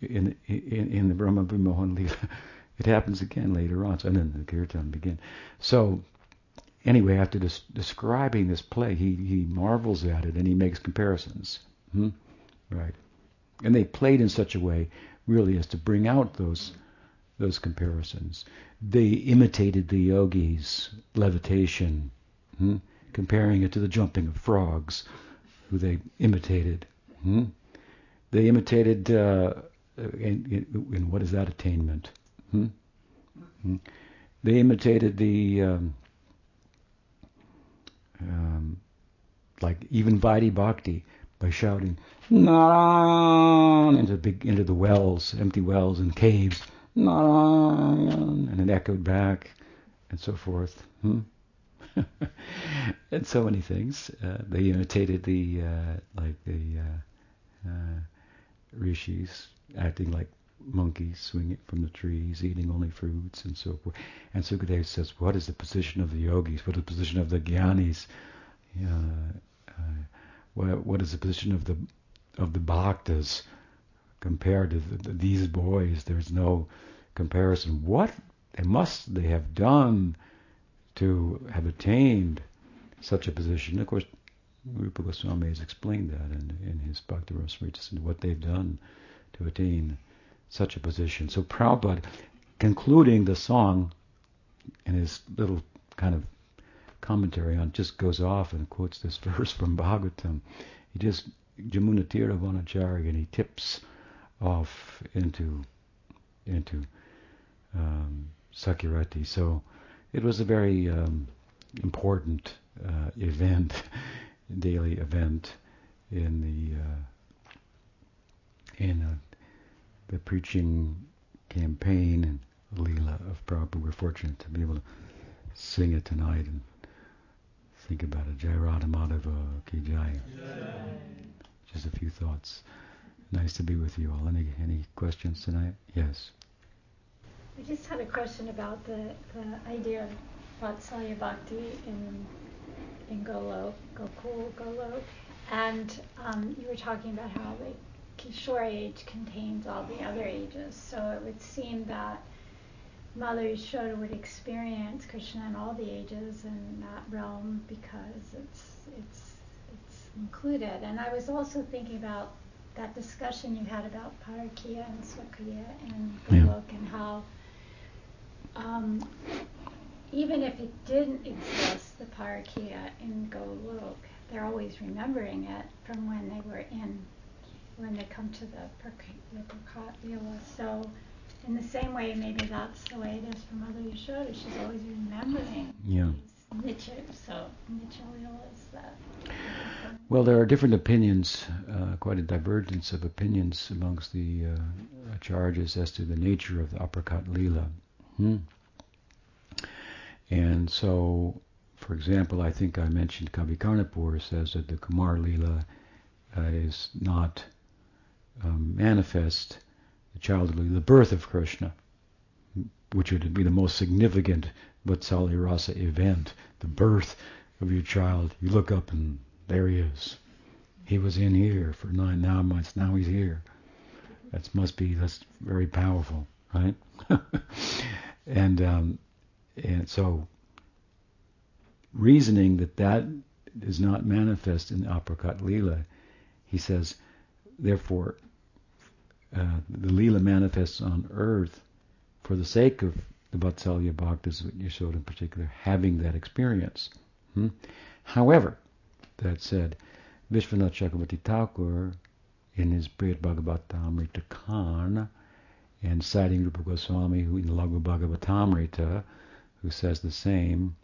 Speaker 1: in in, in the Brahma Vimohan. It happens again later on, so then the kirtan begin. So anyway, after des- describing this play, he he marvels at it and he makes comparisons. Hmm? Right, and they played in such a way, really, as to bring out those those comparisons. They imitated the yogis' levitation, hmm? comparing it to the jumping of frogs, who they imitated. Hmm? They imitated, uh, in, what is that attainment? Hmm? hmm? They imitated the, um, um, like even Vaidhi Bhakti, by shouting Narayan into big into the wells, empty wells and caves. And it echoed back, and so forth. Hmm? and so many things. Uh, they imitated the uh, like the uh, uh, rishis acting like monkeys, swinging from the trees, eating only fruits, and so forth. And Sukadeva says, "What is the position of the yogis? What is the position of the gyanis? Uh, what, what is the position of the of the bhaktas?" Compared to the, these boys. There's no comparison. What must they have done to have attained such a position? Of course, Rupa Goswami has explained that in, in his Bhakti Rasamrita, what they've done to attain such a position. So Prabhupada, concluding the song in his little kind of commentary on, just goes off and quotes this verse from Bhagavatam. He just Jamuna Tira Vanachari and he tips off into into um, Sakirati. So it was a very um, important uh, event, daily event in the uh, in uh, the preaching campaign and Leela of Prabhupada. We're fortunate to be able to sing it tonight and think about it. Jai Radha Madhava Ki Jai. Just a few thoughts. Nice to be with you all. Any any questions tonight? Yes.
Speaker 3: I just had a question about the, the idea of Vatsalya Bhakti in in Golok, Gokul, Golok, and um, you were talking about how the Kishore age contains all the other ages. So it would seem that Mother Yashoda would experience Krishna in all the ages in that realm because it's it's it's included. And I was also thinking about that discussion you had about Parakiya and Swakiya and Golok yeah. and how um, even if it didn't exist, the Parakiya in Golok, they're always remembering it from when they were in, when they come to the Prakat So in the same way, maybe that's the way it is for Mother Yashoda. She's always remembering
Speaker 1: yeah.
Speaker 3: these
Speaker 1: Well, there are different opinions, uh, quite a divergence of opinions amongst the uh, charges as to the nature of the aprakat lila. Hmm? And so, for example, I think I mentioned Kavi Karnapur says that the Kumar lila uh, is not um, manifest, the child lila, the birth of Krishna, which would be the most significant Vatsalya Rasa event, the birth of your child. You look up and there he is. He was in here for nine, nine months. Now he's here. That must be that's very powerful, right? and um, and so reasoning that that is not manifest in the aprakat lila, he says, therefore, uh, the lila manifests on earth for the sake of the Vatsalya Bhaktas, Yashoda in particular, having that experience. Hmm? However, that said, Vishwanath Chakravarti Thakur, in his Brihad Bhagavatamrita Khan, and citing Rupa Goswami who in Laghu Bhagavatamrita, who says the same,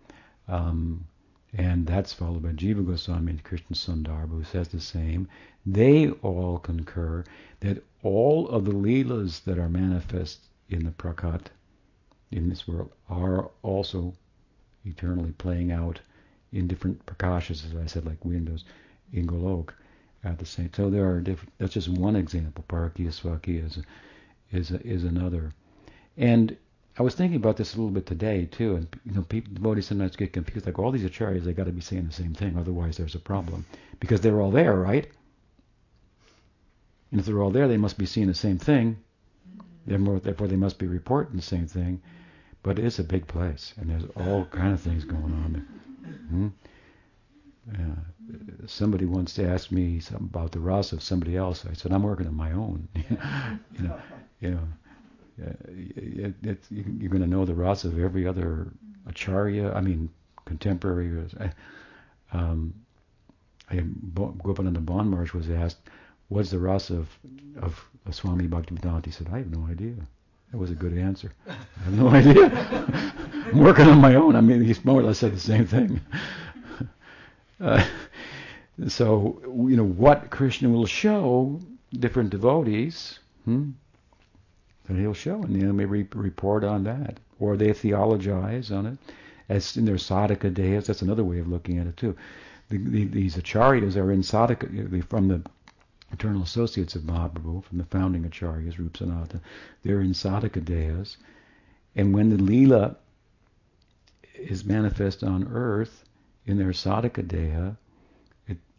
Speaker 1: um, and that's followed by Jiva Goswami and Krishna Sandarbha, who says the same. They all concur that all of the leelas that are manifest in the prakat, in this world, are also eternally playing out in different prakashas, as I said, like windows in Golok at the same. So there are different. That's just one example. Parakiya Swakiya is is is another. And I was thinking about this a little bit today too, and you know, people, devotees sometimes get confused. Like all these acharyas, they got to be saying the same thing, otherwise there's a problem because they're all there, right? And if they're all there, they must be seeing the same thing. Therefore, they must be reporting the same thing. But it's a big place, and there's all kind of things going on. Hmm? Uh, somebody once asked me something about the rasa of somebody else. I said, I'm working on my own. you know, you know, uh, it, it, you're going to know the rasa of every other acharya. I mean, contemporary. Uh, um, I, Gopananda Bon Maharaj was asked, "What's the rasa of of, Swami Bhaktivedanta?" He said, "I have no idea." That was a good answer. I have no idea. I'm working on my own. I mean, he's more or less said the same thing. Uh, so, you know, what Krishna will show different devotees, hmm, that he'll show, and they may re- report on that, or they theologize on it, as in their sadhaka days, That's another way of looking at it too. The, the, these acharyas are in sadhaka from the eternal associates of Mahaprabhu, from the founding acharyas, Rup Sanatan. They're in sadhaka dehas, and when the lila is manifest on earth in their sadhaka deha,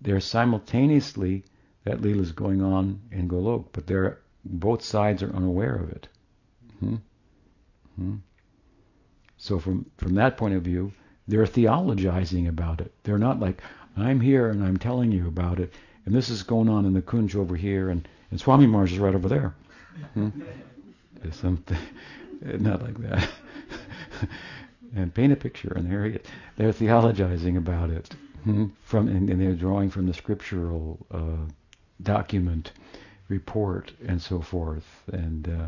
Speaker 1: they're simultaneously that lila is going on in Golok, but they're both sides are unaware of it. Hmm? Hmm? So from from that point of view, they're theologizing about it. They're not like I'm here and I'm telling you about it, and this is going on in the kunj over here, and, and Swami Maharaj is right over there. Hmm? Something not like that. and paint a picture, and there he is. they're theologizing about it hmm, from, and, and, they're drawing from the scriptural uh, document, report, and so forth, and uh,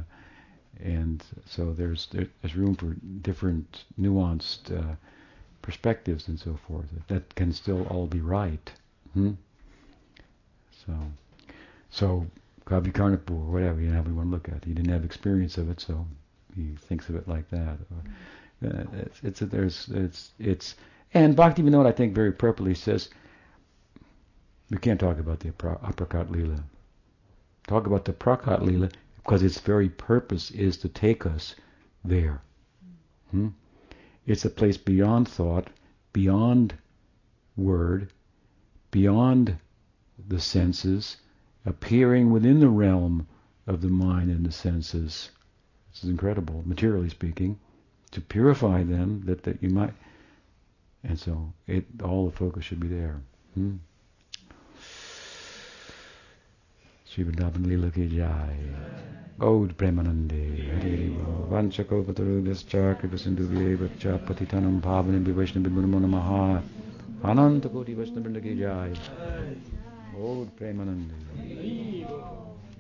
Speaker 1: and so there's there's room for different nuanced uh, perspectives and so forth. That can still all be right. Hmm? So, so Kavi Karnapur, whatever you know, we want to look at. He didn't have experience of it, so he thinks of it like that. Mm-hmm. Uh, it's, it's there's it's it's and Bhaktivinoda I think very appropriately says we can't talk about the aprakat lila. Talk about the prakat lila because its very purpose is to take us there. Hmm? It's a place beyond thought, beyond word, beyond the senses, appearing within the realm of the mind and the senses. This is incredible, materially speaking to purify them that, that you might and so it all the focus should be there. Hmm? Sri Vrindavan Lila ki jai. Gaud Premanande. Hari Vanchakopatarubhyascha Kripasindu Vyevacha Patitanam Bhavanim Vivashna Bimurmo Namaha. Ananta Koti Vaishnav ki jai. Gaud Premanande.